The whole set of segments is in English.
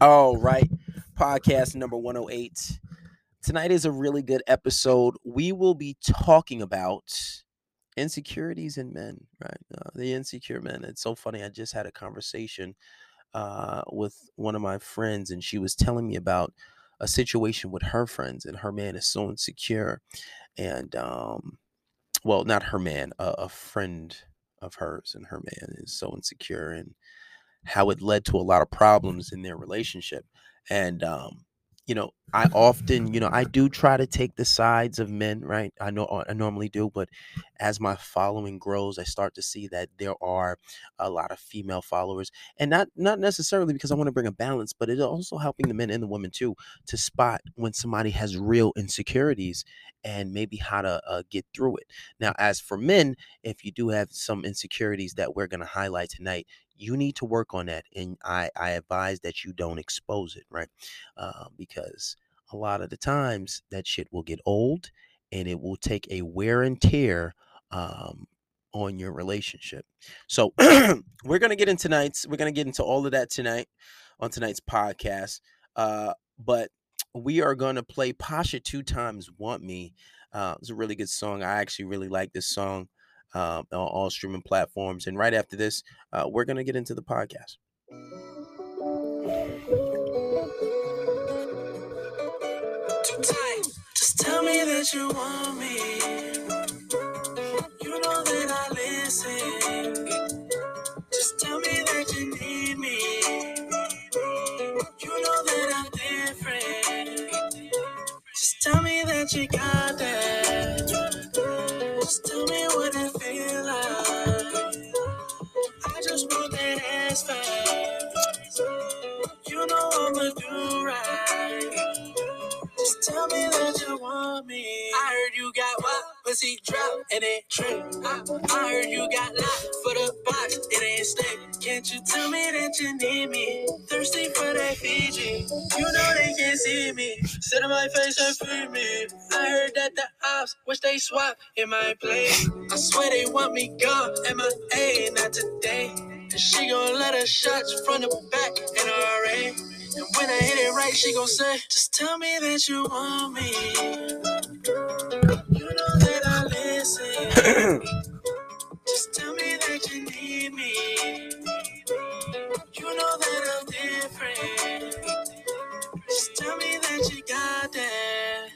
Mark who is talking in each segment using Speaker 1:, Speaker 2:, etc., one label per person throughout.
Speaker 1: All right. Podcast number 108. Tonight is a really good episode. We will be talking about insecurities in men, right? Uh, the insecure men. It's so funny. I just had a conversation uh, with one of my friends, and she was telling me about a situation with her friends, and her man is so insecure. And, um, well, not her man, a, a friend of hers, and her man is so insecure. And how it led to a lot of problems in their relationship. And um, you know, I often, you know, I do try to take the sides of men, right? I know I normally do, but as my following grows, I start to see that there are a lot of female followers, and not not necessarily because I want to bring a balance, but it's also helping the men and the women too to spot when somebody has real insecurities and maybe how to uh, get through it. Now, as for men, if you do have some insecurities that we're going to highlight tonight, you need to work on that and i i advise that you don't expose it right uh, because a lot of the times that shit will get old and it will take a wear and tear um, on your relationship so we're gonna get into tonight's we're gonna get into all of that tonight on tonight's podcast uh, but we are gonna play pasha two times want me uh, it's a really good song i actually really like this song um, on all streaming platforms. And right after this, uh, we're to get into the podcast. Just tell me that you want me. You know that I listen. Just tell me that you need me. You know that I'm different. Just tell me that you got that. Just tell me what it feel like. I just want that ass. And it trip. I, I heard you got locked for the box. It ain't stick. Can't you tell me that you need me? Thirsty for that Fiji. You know they can't see me. Sit on my face and free me. I heard that the ops wish they swap in my place. I swear they want me gone. MIA, not today. And she gon' let her shots from the back in RA. And when I hit it right, she gon' say, Just tell me that you want me. You know that I listen. Just tell me that you need me. You know that I'm different. Just tell me that you got that.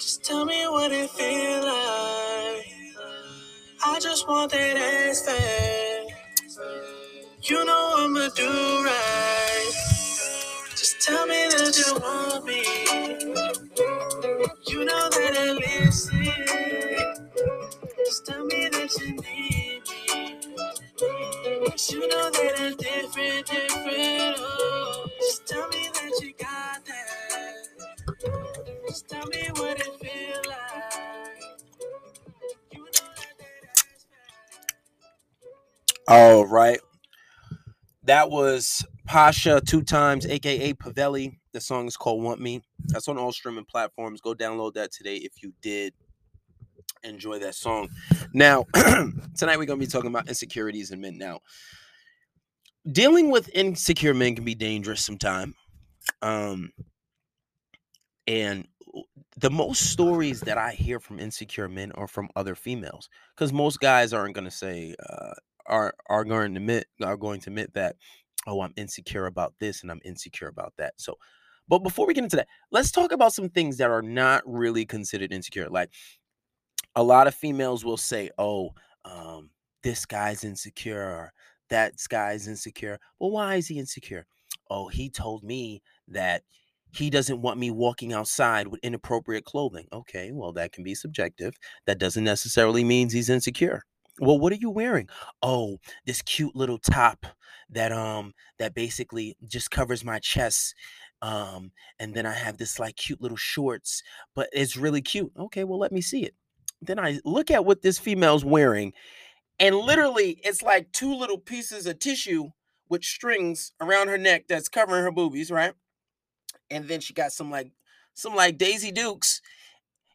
Speaker 1: Just tell me what it feel like. I just want that ass fat. I'ma do right. Just tell me that you want me. You know that I listen. Just tell me that you need me. Cause you know that I'm different, different. Oh, just tell me that you got that. Just tell me what it feel like. You know All right. That was Pasha two times, aka Pavelli. The song is called Want Me. That's on all streaming platforms. Go download that today if you did enjoy that song. Now, tonight we're going to be talking about insecurities in men. Now, dealing with insecure men can be dangerous sometimes. Um, and the most stories that I hear from insecure men are from other females, because most guys aren't going to say uh, are are going to admit are going to admit that oh I'm insecure about this and I'm insecure about that. So, but before we get into that, let's talk about some things that are not really considered insecure. Like a lot of females will say, "Oh, um, this guy's insecure," or "That guy's insecure." Well, why is he insecure? Oh, he told me that he doesn't want me walking outside with inappropriate clothing. Okay, well, that can be subjective. That doesn't necessarily mean he's insecure. Well, what are you wearing? Oh, this cute little top that um that basically just covers my chest. Um, and then I have this like cute little shorts, but it's really cute. Okay, well, let me see it. Then I look at what this female's wearing, and literally it's like two little pieces of tissue with strings around her neck that's covering her boobies, right? And then she got some like some like Daisy Dukes.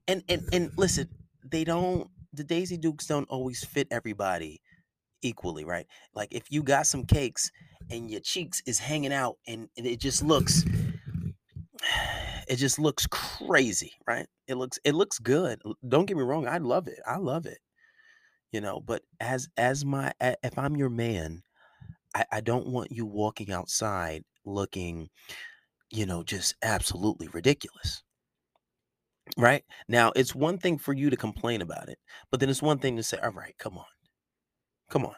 Speaker 1: And and and listen, they don't the Daisy Dukes don't always fit everybody equally, right? Like if you got some cakes and your cheeks is hanging out and, and it just looks it just looks crazy, right? It looks it looks good. Don't get me wrong, I love it. I love it. You know, but as as my if I'm your man, I, I don't want you walking outside looking, you know, just absolutely ridiculous. Right? Now, it's one thing for you to complain about it, but then it's one thing to say, all right, come on. Come on.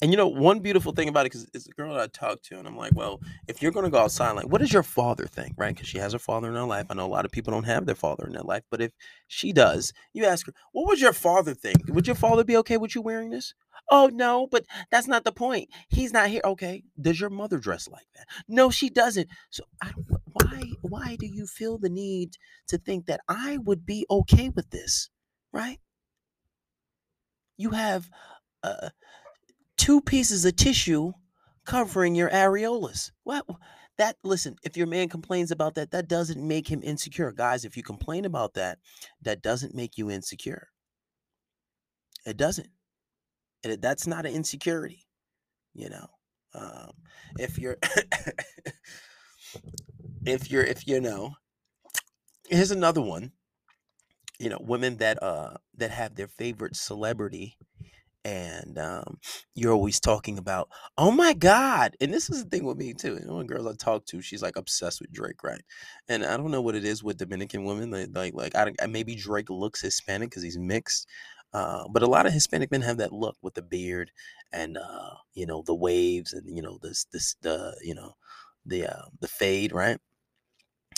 Speaker 1: And you know, one beautiful thing about it, because it's a girl that I talked to, and I'm like, well, if you're going to go outside, like, what does your father think, right? Because she has her father in her life. I know a lot of people don't have their father in their life, but if she does, you ask her, what would your father think? Would your father be okay with you wearing this? Oh, no, but that's not the point. He's not here. Okay. Does your mother dress like that? No, she doesn't. So I, why, why do you feel the need to think that I would be okay with this, right? You have, uh, two pieces of tissue covering your areolas. What? That listen, if your man complains about that, that doesn't make him insecure. Guys, if you complain about that, that doesn't make you insecure. It doesn't. It, that's not an insecurity, you know. Um, if you're if you're if you know here's another one you know women that uh that have their favorite celebrity and um, you're always talking about, oh my God. And this is the thing with me too. You know, when girls I talk to, she's like obsessed with Drake, right? And I don't know what it is with Dominican women. Like, like, like I, maybe Drake looks Hispanic because he's mixed. Uh, but a lot of Hispanic men have that look with the beard and uh, you know the waves and you know this this the you know the uh, the fade right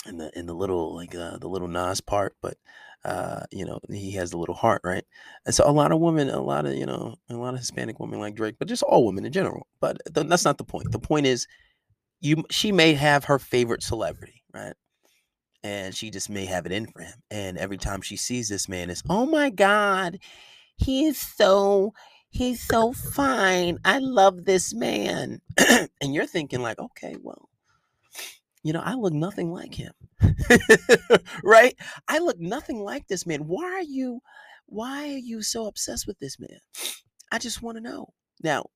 Speaker 1: and the in the little like uh, the little Nas part, but uh, you know, he has the little heart, right? And so a lot of women, a lot of, you know, a lot of Hispanic women like Drake, but just all women in general. But th- that's not the point. The point is you she may have her favorite celebrity, right? And she just may have it in for him. And every time she sees this man, it's oh my God, he is so he's so fine. I love this man. and you're thinking, like, okay, well, you know, I look nothing like him. right? I look nothing like this man. Why are you why are you so obsessed with this man? I just want to know. Now,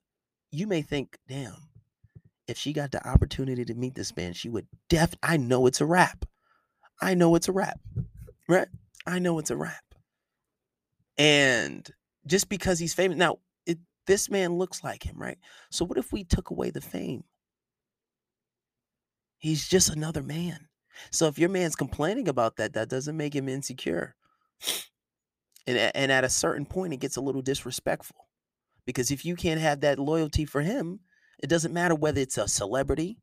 Speaker 1: you may think, damn, if she got the opportunity to meet this man, she would def I know it's a wrap. I know it's a wrap. Right? I know it's a wrap. And just because he's famous now, it, this man looks like him, right? So what if we took away the fame? He's just another man. So if your man's complaining about that, that doesn't make him insecure. And, and at a certain point, it gets a little disrespectful. Because if you can't have that loyalty for him, it doesn't matter whether it's a celebrity,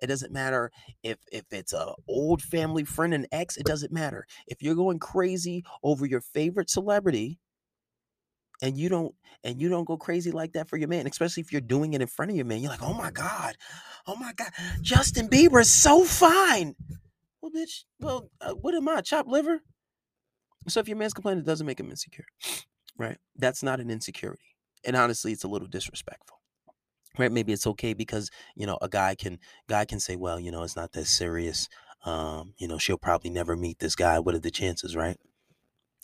Speaker 1: it doesn't matter if if it's a old family friend and ex, it doesn't matter. If you're going crazy over your favorite celebrity, and you don't and you don't go crazy like that for your man, especially if you're doing it in front of your man. You're like, oh my god, oh my god, Justin Bieber is so fine. Well, bitch, well, uh, what am I, chopped liver? So if your man's complaining, it doesn't make him insecure, right? That's not an insecurity, and honestly, it's a little disrespectful. Right? Maybe it's okay because you know a guy can guy can say, well, you know, it's not that serious. Um, you know, she'll probably never meet this guy. What are the chances, right?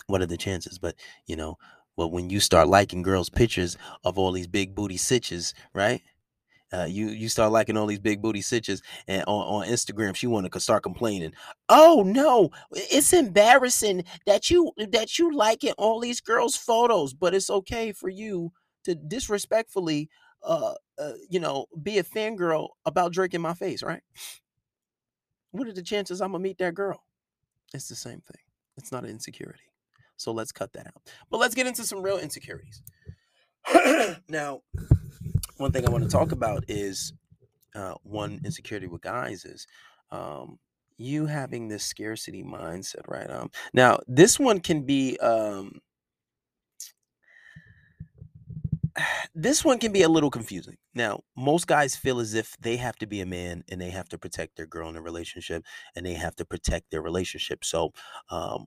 Speaker 1: What are the chances? But you know, well, when you start liking girls' pictures of all these big booty sitches, right? Uh, you you start liking all these big booty sitches, and on, on Instagram, she want to start complaining. Oh no, it's embarrassing that you that you liking all these girls' photos, but it's okay for you to disrespectfully, uh, uh you know, be a fangirl about Drake in my face, right? What are the chances I'm gonna meet that girl? It's the same thing. It's not an insecurity. So let's cut that out. But let's get into some real insecurities. now, one thing I want to talk about is uh, one insecurity with guys is um, you having this scarcity mindset, right? Um, now, this one can be um, this one can be a little confusing. Now, most guys feel as if they have to be a man and they have to protect their girl in a relationship and they have to protect their relationship. So, um,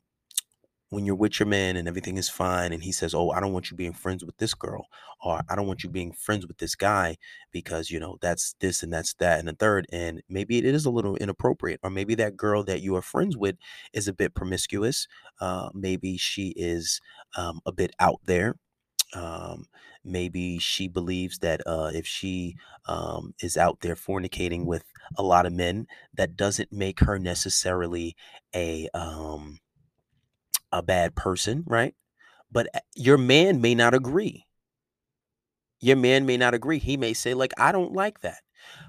Speaker 1: when you're with your man and everything is fine and he says oh i don't want you being friends with this girl or i don't want you being friends with this guy because you know that's this and that's that and the third and maybe it is a little inappropriate or maybe that girl that you are friends with is a bit promiscuous uh, maybe she is um, a bit out there Um, maybe she believes that uh, if she um, is out there fornicating with a lot of men, that doesn't make her necessarily a um, a bad person, right? But uh, your man may not agree. Your man may not agree. He may say, like, I don't like that.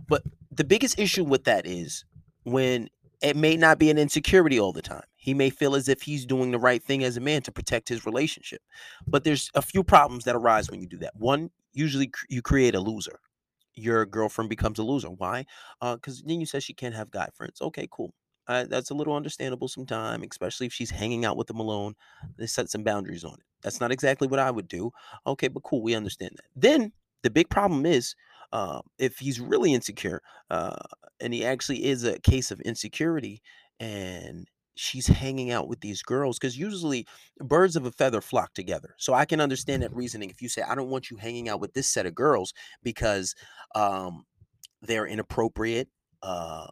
Speaker 1: But the biggest issue with that is when it may not be an insecurity all the time. He may feel as if he's doing the right thing as a man to protect his relationship. But there's a few problems that arise when you do that. One, usually you create a loser. Your girlfriend becomes a loser. Why? Because uh, then you said she can't have guy friends. Okay, cool. Uh, that's a little understandable sometimes, especially if she's hanging out with them alone. They set some boundaries on it. That's not exactly what I would do. Okay, but cool, we understand that. Then the big problem is uh, if he's really insecure, uh, and he actually is a case of insecurity, and she's hanging out with these girls because usually birds of a feather flock together. So I can understand that reasoning. If you say, I don't want you hanging out with this set of girls because um, they're inappropriate, uh,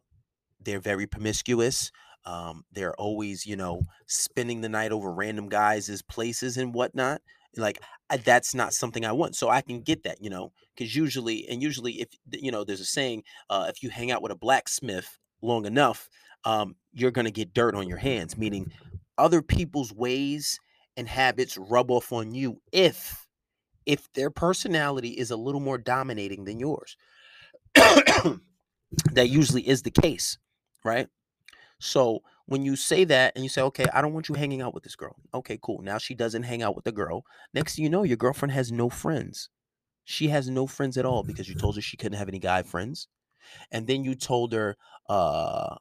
Speaker 1: they're very promiscuous. Um, they're always, you know, spending the night over random guys' places and whatnot. Like I, that's not something I want. So I can get that, you know, because usually, and usually, if you know, there's a saying, uh, if you hang out with a blacksmith long enough, um, you're gonna get dirt on your hands. Meaning, other people's ways and habits rub off on you if if their personality is a little more dominating than yours. that usually is the case, right? So when you say that and you say, okay, I don't want you hanging out with this girl. Okay, cool. Now she doesn't hang out with the girl. Next thing you know, your girlfriend has no friends. She has no friends at all because you told her she couldn't have any guy friends. And then you told her, uh,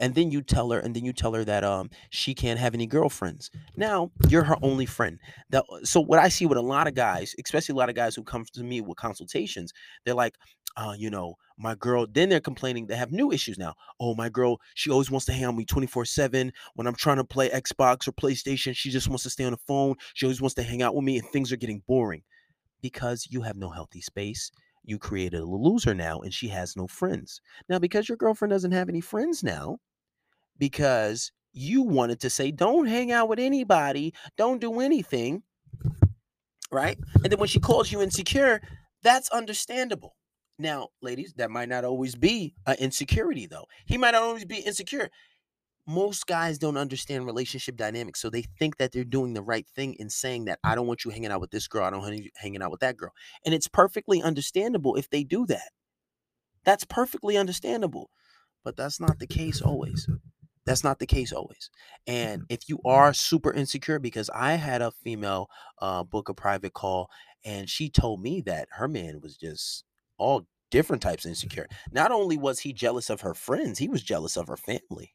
Speaker 1: and then you tell her and then you tell her that um she can't have any girlfriends now you're her only friend that so what i see with a lot of guys especially a lot of guys who come to me with consultations they're like uh, you know, my girl, then they're complaining they have new issues now. Oh, my girl, she always wants to hang on me 24 7. When I'm trying to play Xbox or PlayStation, she just wants to stay on the phone. She always wants to hang out with me, and things are getting boring because you have no healthy space. You created a loser now, and she has no friends. Now, because your girlfriend doesn't have any friends now, because you wanted to say, don't hang out with anybody, don't do anything, right? And then when she calls you insecure, that's understandable. Now, ladies, that might not always be an insecurity, though. He might not always be insecure. Most guys don't understand relationship dynamics, so they think that they're doing the right thing in saying that I don't want you hanging out with this girl, I don't want you hanging out with that girl. And it's perfectly understandable if they do that. That's perfectly understandable. But that's not the case always. That's not the case always. And if you are super insecure, because I had a female uh, book a private call, and she told me that her man was just all different types of insecure. Not only was he jealous of her friends, he was jealous of her family.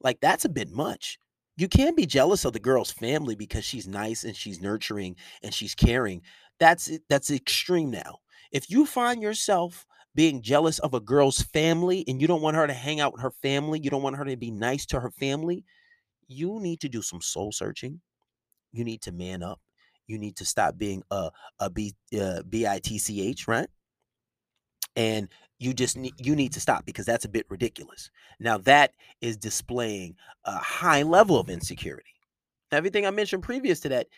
Speaker 1: Like that's a bit much. You can't be jealous of the girl's family because she's nice and she's nurturing and she's caring. That's that's extreme now. If you find yourself being jealous of a girl's family and you don't want her to hang out with her family, you don't want her to be nice to her family, you need to do some soul searching. You need to man up. You need to stop being a a b uh, b i t c h, right? and you just need you need to stop because that's a bit ridiculous. Now that is displaying a high level of insecurity. Everything i mentioned previous to that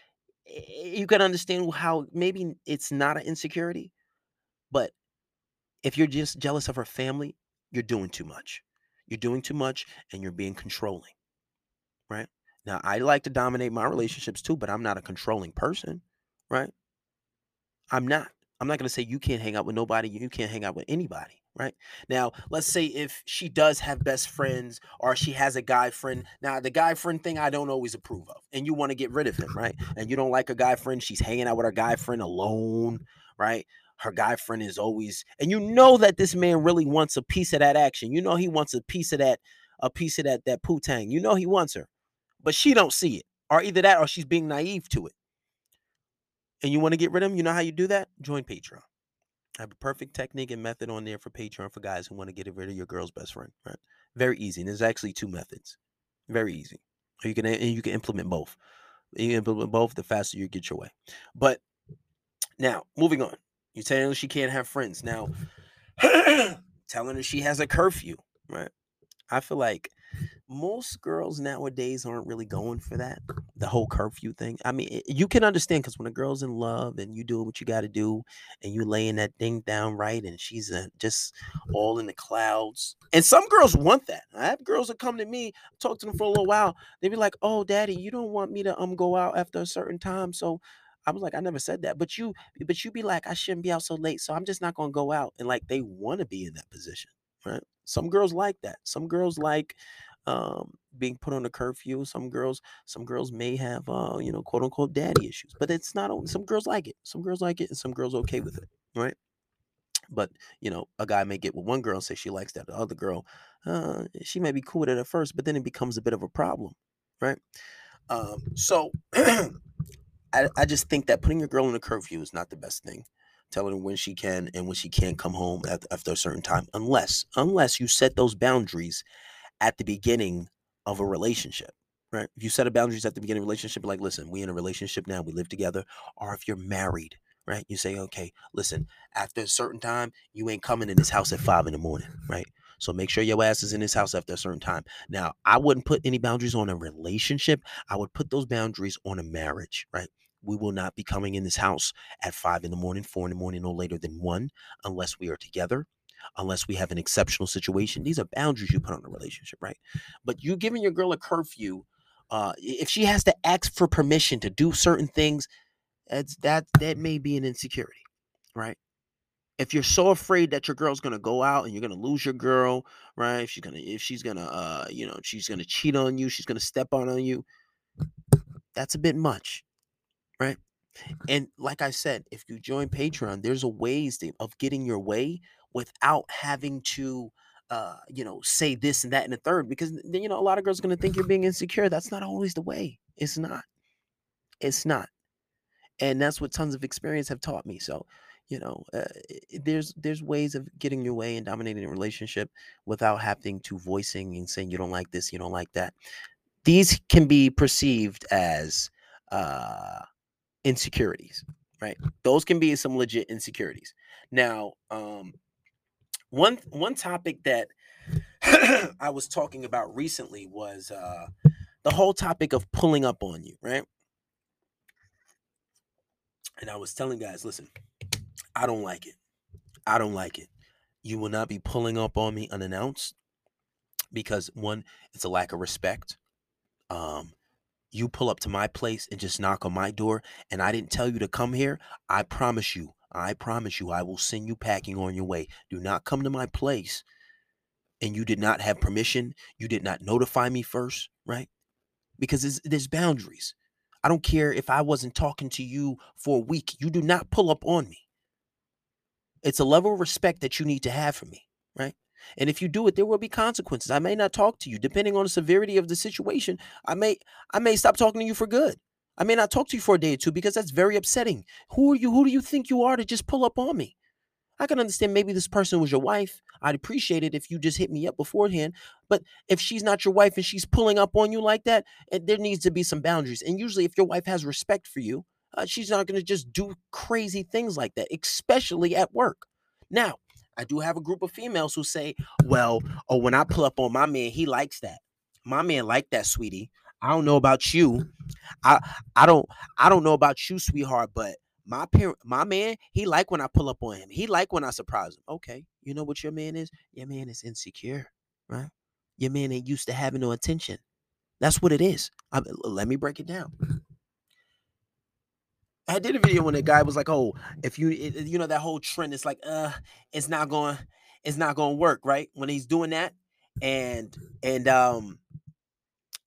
Speaker 1: eh, you can understand how maybe it's not an insecurity but if you're just jealous of her family you're doing too much. You're doing too much and you're being controlling right? Now i like to dominate my relationships too but i'm not a controlling person right? I'm not I'm not going to say you can't hang out with nobody, you can't hang out with anybody, right? Now, let's say if she does have best friends or she has a guy friend. Now, the guy friend thing I don't always approve of, and you want to get rid of him, right? And you don't like a guy friend, she's hanging out with her guy friend alone, right? Her guy friend is always, and you know that this man really wants a piece of that action. You know he wants a piece of that, a piece of that that poo-tang. You know he wants her, but she don't see it, or either that, or she's being naive to it and you want to get rid of them, you know how you do that? Join Patreon. I have a perfect technique and method on there for Patreon for guys who want to get rid of your girl's best friend. Right? Very easy. And there's actually two methods. Very easy. You can eh, and you can implement both. You implement both, the faster you get your way. But now, moving on. You're telling her she can't have friends. Now, telling her she has a curfew, right? I feel like most girls nowadays aren't really going for that the whole curfew thing i mean it- you can understand because when a girl's in love and you doing what you got to do and you laying that thing down right and she's uh, just all in the clouds and some girls want that i have girls that come to me talk to them for a little while they be like oh daddy you don't want me to um go out after a certain time so I was like, I never said that, but you, but you be like, I shouldn't be out so late, so I'm just not gonna go out. And like, they want to be in that position, right? Some girls like that. Some girls like um being put on a curfew some girls some girls may have uh you know quote unquote daddy issues but it's not some girls like it some girls like it and some girls okay with it right? But you know a guy may get with one girl and say she likes that the other girl uh she may be cool with it at first but then it becomes a bit of a problem right? Um so I, I just think that putting your girl in a curfew is not the best thing telling her when she can and when she can't come home at, after a certain time unless unless you set those boundaries at the beginning of a relationship, right? If you set a boundaries at the beginning of a relationship, like, listen, we in a relationship now, we live together, or if you're married, right? You say, okay, listen, after a certain time, you ain't coming in this house at five in the morning, right? So make sure your ass is in this house after a certain time. Now, I wouldn't put any boundaries on a relationship. I would put those boundaries on a marriage, right? We will not be coming in this house at five in the morning, four in the morning, no later than one, unless we are together unless we have an exceptional situation. These are boundaries you put on a relationship, right? But you giving your girl a curfew, uh, if she has to ask for permission to do certain things, that's that that may be an insecurity, right? If you're so afraid that your girl's gonna go out and you're gonna lose your girl, right? If she's gonna if she's gonna uh, you know, she's gonna cheat on you, she's gonna step on on you, that's a bit much, right? And like I said, if you join Patreon, there's a ways to, of getting your way without having to uh, you know, say this and that and the third, because you know a lot of girls are gonna think you're being insecure. That's not always the way. It's not. It's not. And that's what tons of experience have taught me. So, you know, uh, there's there's ways of getting your way and dominating a relationship without having to voicing and saying you don't like this, you don't like that. These can be perceived as uh insecurities, right? Those can be some legit insecurities. Now, um, one one topic that I was talking about recently was uh, the whole topic of pulling up on you, right? And I was telling guys, listen, I don't like it. I don't like it. You will not be pulling up on me unannounced because one, it's a lack of respect. Um, you pull up to my place and just knock on my door and I didn't tell you to come here, I promise you, I promise you, I will send you packing on your way. Do not come to my place and you did not have permission. You did not notify me first, right? Because there's, boundaries. I don't care if I wasn't talking to you for a week. You do not pull up on me. It's a level of respect that you need to have for me, right? And if you do it, there will be consequences. I may not talk to you, depending on the severity of the situation. I may I may stop talking to you for good. I may not talk to you for a day or two because that's very upsetting. Who are you? Who do you think you are to just pull up on me? I can understand maybe this person was your wife. I'd appreciate it if you just hit me up beforehand. But if she's not your wife and she's pulling up on you like that, eh, there needs to be some boundaries. And usually, if your wife has respect for you, uh, she's not going to just do crazy things like that, especially at work. Now, I do have a group of females who say, well, oh, when I pull up on my man, he likes that. My man like that, sweetie. I don't know about you. I I don't I don't know about you, sweetheart, but my parent my man, he like when I pull up on him. He like when I surprise him. Okay. You know what your man is? Your man is insecure, right? Your man ain't used to having no attention. That's what it is. I, let me break it down. I did a video when a guy was like, "Oh, if you you know that whole trend, it's like, uh, it's not going, it's not going to work, right?" When he's doing that, and and um,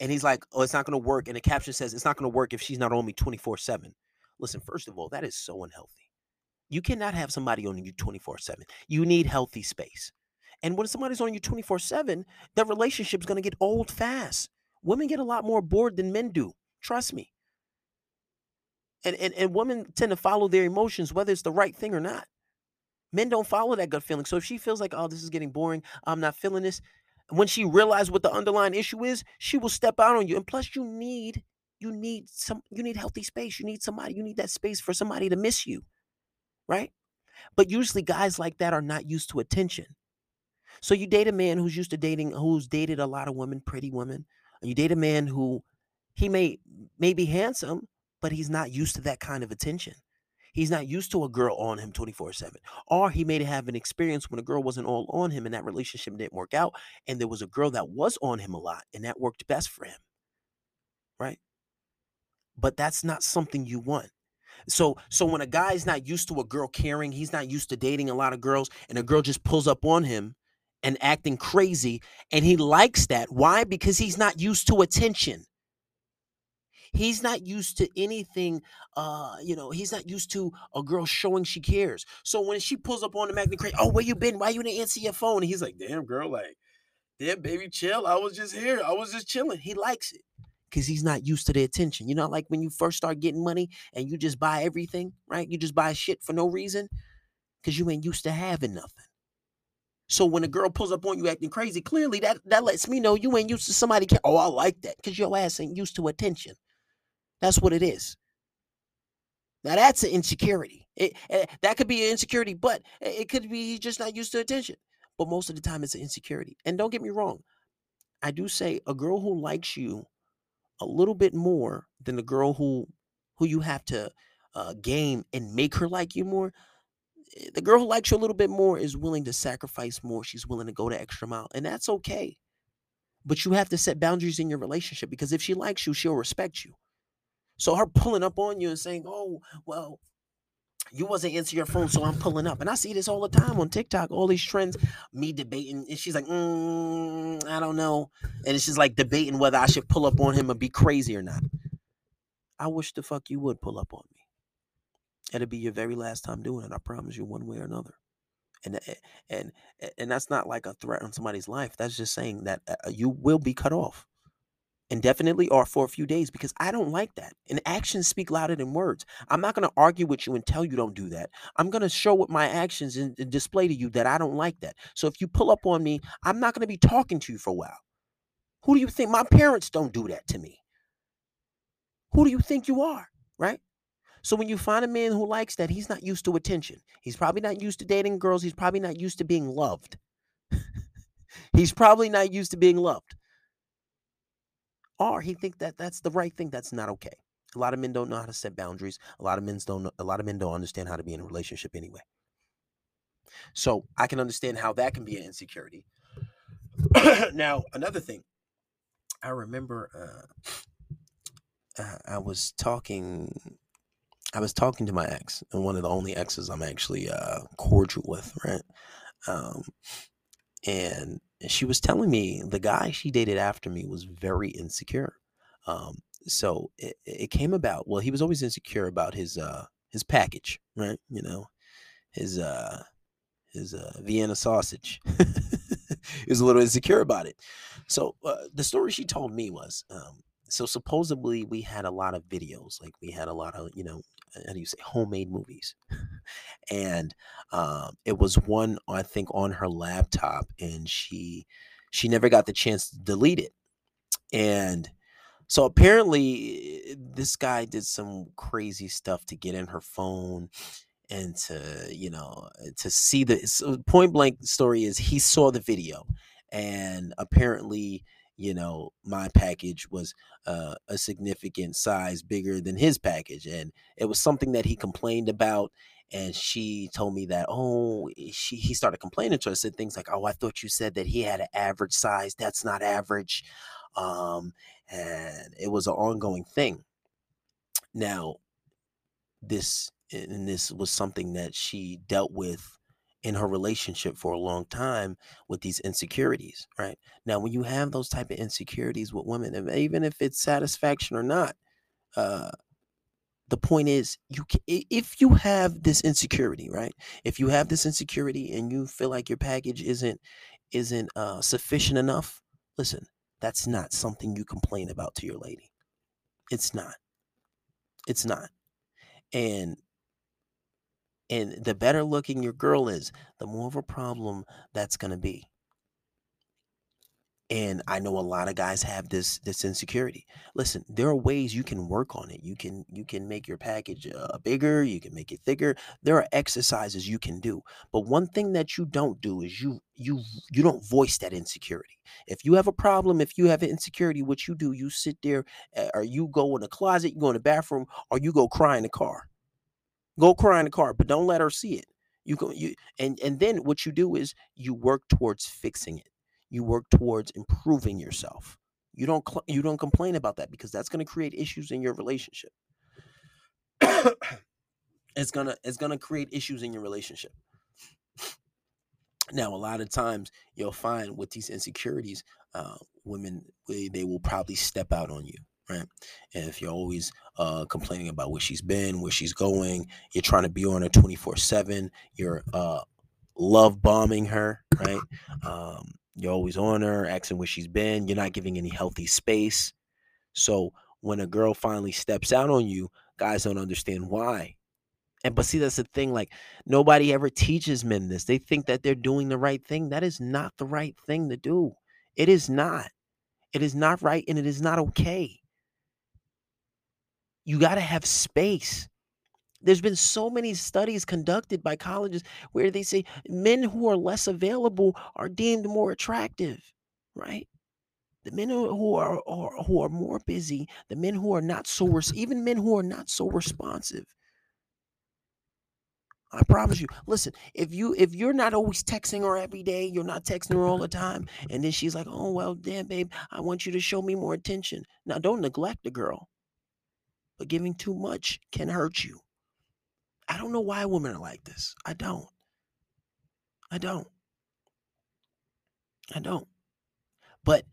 Speaker 1: and he's like, "Oh, it's not going to work," and the caption says, "It's not going to work if she's not on me twenty four 7 Listen, first of all, that is so unhealthy. You cannot have somebody on you twenty four seven. You need healthy space, and when somebody's on you twenty four seven, that relationship's going to get old fast. Women get a lot more bored than men do. Trust me and, and and women tend to follow their emotions whether it's the right thing or not men don't follow that gut feeling so if she feels like oh this is getting boring i'm not feeling this when she realizes what the underlying issue is she will step out on you and plus you need you need some you need healthy space you need somebody you need that space for somebody to miss you right but usually guys like that are not used to attention So you date a man who's used to dating, who's dated a lot of women, pretty women. You date a man who he may may be handsome, but he's not used to that kind of attention. He's not used to a girl on him 24 7. Or he may have an experience when a girl wasn't all on him and that relationship didn't work out. And there was a girl that was on him a lot and that worked best for him. Right. But that's not something you want. So so when a guy's not used to a girl caring, he's not used to dating a lot of girls, and a girl just pulls up on him and acting crazy, and he likes that. Why? Because he's not used to attention. He's not used to anything, uh, you know, he's not used to a girl showing she cares. So when she pulls up on him acting crazy, oh, where you been? Why you didn't answer your phone? And he's like, damn, girl, like, damn, baby, chill. I was just here. I was just chilling. He likes it because he's not used to the attention. You know, like when you first start getting money and you just buy everything, right? You just buy shit for no reason because you ain't used to having nothing. So when a girl pulls up on you acting crazy, clearly that that lets me know you ain't used to somebody. Care. Oh, I like that because your ass ain't used to attention. That's what it is. Now that's an insecurity. It, eh, that could be an insecurity, but it could be he's just not used to attention. But most of the time, it's an insecurity. And don't get me wrong, I do say a girl who likes you a little bit more than the girl who who you have to uh, game and make her like you more. Eh, the girl who likes you a little bit more is willing to sacrifice more. She's willing to go the extra mile, and that's okay. But you have to set boundaries in your relationship because if she likes you, she'll respect you. So her pulling up on you and saying, "Oh, well, you wasn't answering your phone, so I'm pulling up." And I see this all the time on TikTok. All these trends, me debating, and she's like, mm, "I don't know," and it's just like debating whether I should pull up on him and be crazy or not. I wish the fuck you would pull up on me. It'll be your very last time doing it. I promise you, one way or another. And eh, and and that's not like a threat on somebody's life. That's just saying that uh, you will be cut off indefinitely or for a few days because I don't like that. And actions speak louder than words. I'm not going to argue with you and tell you don't do that. I'm going to show with my actions and, and, display to you that I don't like that. So if you pull up on me, I'm not going to be talking to you for a while. Who do you think? My parents don't do that to me. Who do you think you are? Right? So when you find a man who likes that, he's not used to attention. He's probably not used to dating girls. He's probably not used to being loved. he's probably not used to being loved or he think that that's the right thing that's not okay. A lot of men don't know how to set boundaries a lot of men don't a lot of men don't understand how to be in a relationship anyway. So i can understand how that can be an insecurity. Now another thing i remember uh, i was talking i was talking to my ex and one of the only exes i'm actually uh, cordial with right? Um, and she was telling me the guy she dated after me was very insecure. Um, so it, it came about. Well, he was always insecure about his uh his package, right? You know, his uh his uh Vienna sausage. he was a little insecure about it. So uh, the story she told me was um so supposedly we had a lot of videos, like we had a lot of you know how do you say homemade movies. And um, it was one i think on her laptop and she she never got the chance to delete it. And so apparently eh, this guy did some crazy stuff to get in her phone and to you know to see the so point blank story is he saw the video. And apparently you know my package was uh, a significant size bigger than his package and it was something that he complained about and she told me that oh she he started complaining to her said things like oh i thought you said that he had an average size. That's not average. Um and it was an ongoing thing. Now this and this was something that she dealt with in her relationship for a long time with these insecurities right? Now when you have those type of insecurities with women even if it's satisfaction or not uh the point is you if you have this insecurity right? If you have this insecurity and you feel like your package isn't isn't uh sufficient enough listen that's not something you complain about to your lady. It's not. It's not. And and the better looking your girl is, the more of a problem that's going to be. and i know a lot of guys have this this insecurity. Listen there are ways you can work on it. You can you can make your package uh, bigger you can make it thicker. There are exercises you can do. But one thing that you don't do is you you you don't voice that insecurity. If you have a problem if you have an insecurity what you do you sit there uh, or you go in the closet you go in the bathroom or you go cry in the car go cry in the car but don't let her see it you go you and and then what you do is you work towards fixing it you work towards improving yourself. You don't cl- you don't complain about that because that's going to create issues in your relationship. it's gonna it's gonna create issues in your relationship. Now, a lot of times you'll find with these insecurities, uh, women they, they will probably step out on you, right? And if you're always uh, complaining about where she's been, where she's going, you're trying to be on her 24 seven. You're uh, love bombing her, right? Um, you're always on her, asking where she's been. You're not giving any healthy space. So when a girl finally steps out on you, guys don't understand why. And but see, that's the thing. Like nobody ever teaches men this. They think that they're doing the right thing. That is not the right thing to do. It is not. It is not right, and it is not okay. You got to have space. There's been so many studies conducted by colleges where they say men who are less available are deemed more attractive, right? The men who are, are who are more busy, the men who are not so even men who are not so responsive. I promise you. Listen, if you if you're not always texting her every day, you're not texting her all the time, and then she's like, "Oh well, damn, babe, I want you to show me more attention." Now, don't neglect the girl, but giving too much can hurt you. I don't know why women are like this. I don't. I don't. I don't. But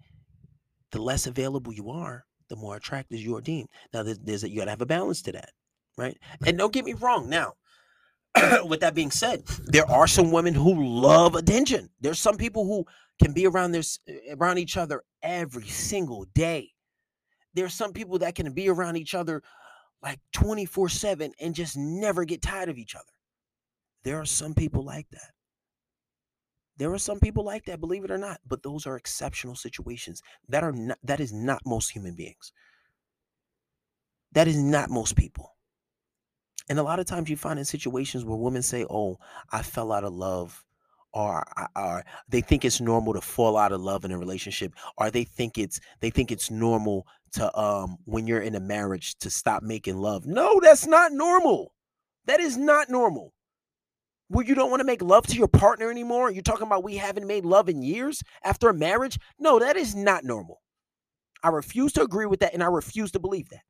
Speaker 1: the less available you are, the more attractive you are deemed. Now, there's, there's a, you got to have a balance to that, right? And don't get me wrong. Now, with that being said, there are some women who love attention. There's some people who can be around this around each other every single day. There's some people that can be around each other like 24 7 and just never get tired of each other. There are some people like that. There are some people like that, believe it or not, but those are exceptional situations. That are not that is not most human beings. That is not most people. And a lot of times you find in situations where women say, "Oh, I fell out of love or, or they think it's normal to fall out of love in a relationship or they think it's they think it's normal to um when you're in a marriage to stop making love no that's not normal that is not normal where you don't want to make love to your partner anymore you're talking about we haven't made love in years after a marriage no that is not normal i refuse to agree with that and i refuse to believe that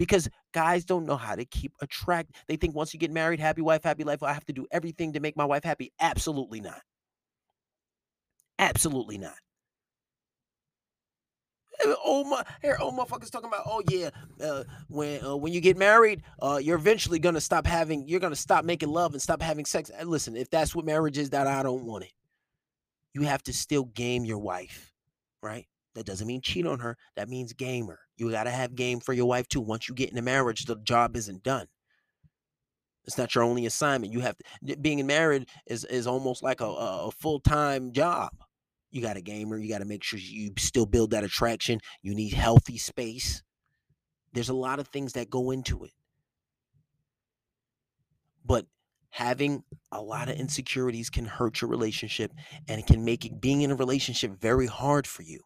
Speaker 1: because guys don't know how to keep a track. They think once you get married, happy wife, happy life, I have to do everything to make my wife happy. Absolutely not. Absolutely not. Oh my! Here, oh motherfuckers talking about. Oh yeah, uh, when uh, when you get married, uh, you're eventually gonna stop having. You're gonna stop making love and stop having sex. And listen, if that's what marriage is, that I don't want it. You have to still game your wife, right? That doesn't mean cheat on her. That means gamer. You got to have game for your wife too. Once you get in a marriage, the job isn't done. It's not your only assignment. You have to, being married is is almost like a, a full time job. You got a gamer. You got to make sure you still build that attraction. You need healthy space. There's a lot of things that go into it. But having a lot of insecurities can hurt your relationship and it can make it being in a relationship very hard for you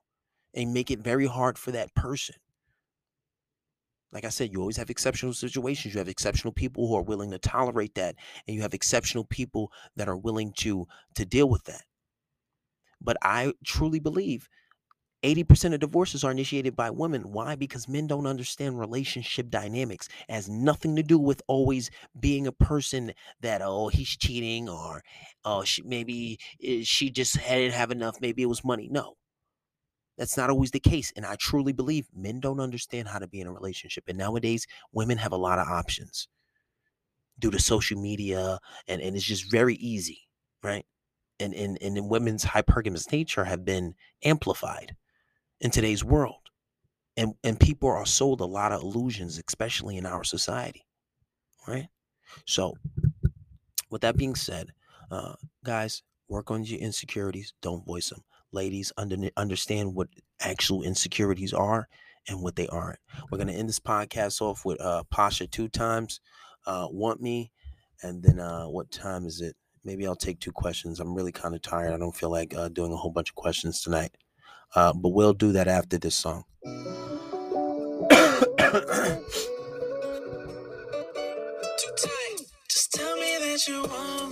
Speaker 1: and make it very hard for that person. Like I said, you always have exceptional situations. You have exceptional people who are willing to tolerate that, and you have exceptional people that are willing to to deal with that. But I truly believe 80% of divorces are initiated by women. Why? Because men don't understand relationship dynamics. It has nothing to do with always being a person that, oh, he's cheating or oh, she, maybe eh, she just didn't have enough. Maybe it was money. No. That's not always the case. And I truly believe men don't understand how to be in a relationship. And nowadays, women have a lot of options due to social media, and, and it's just very easy, right? And, and, and in women's hypergamous nature have been amplified in today's world. And, and people are sold a lot of illusions, especially in our society, right? So, with that being said, uh, guys, work on your insecurities. Don't voice them ladies under, understand what actual insecurities are and what they aren't. We're gonna end this podcast off with uh Pasha two times, uh want me, and then uh what time is it? Maybe I'll take two questions. I'm really kind of tired. I don't feel like uh, doing a whole bunch of questions tonight. Uh, but we'll do that after this song. Just tell me that you want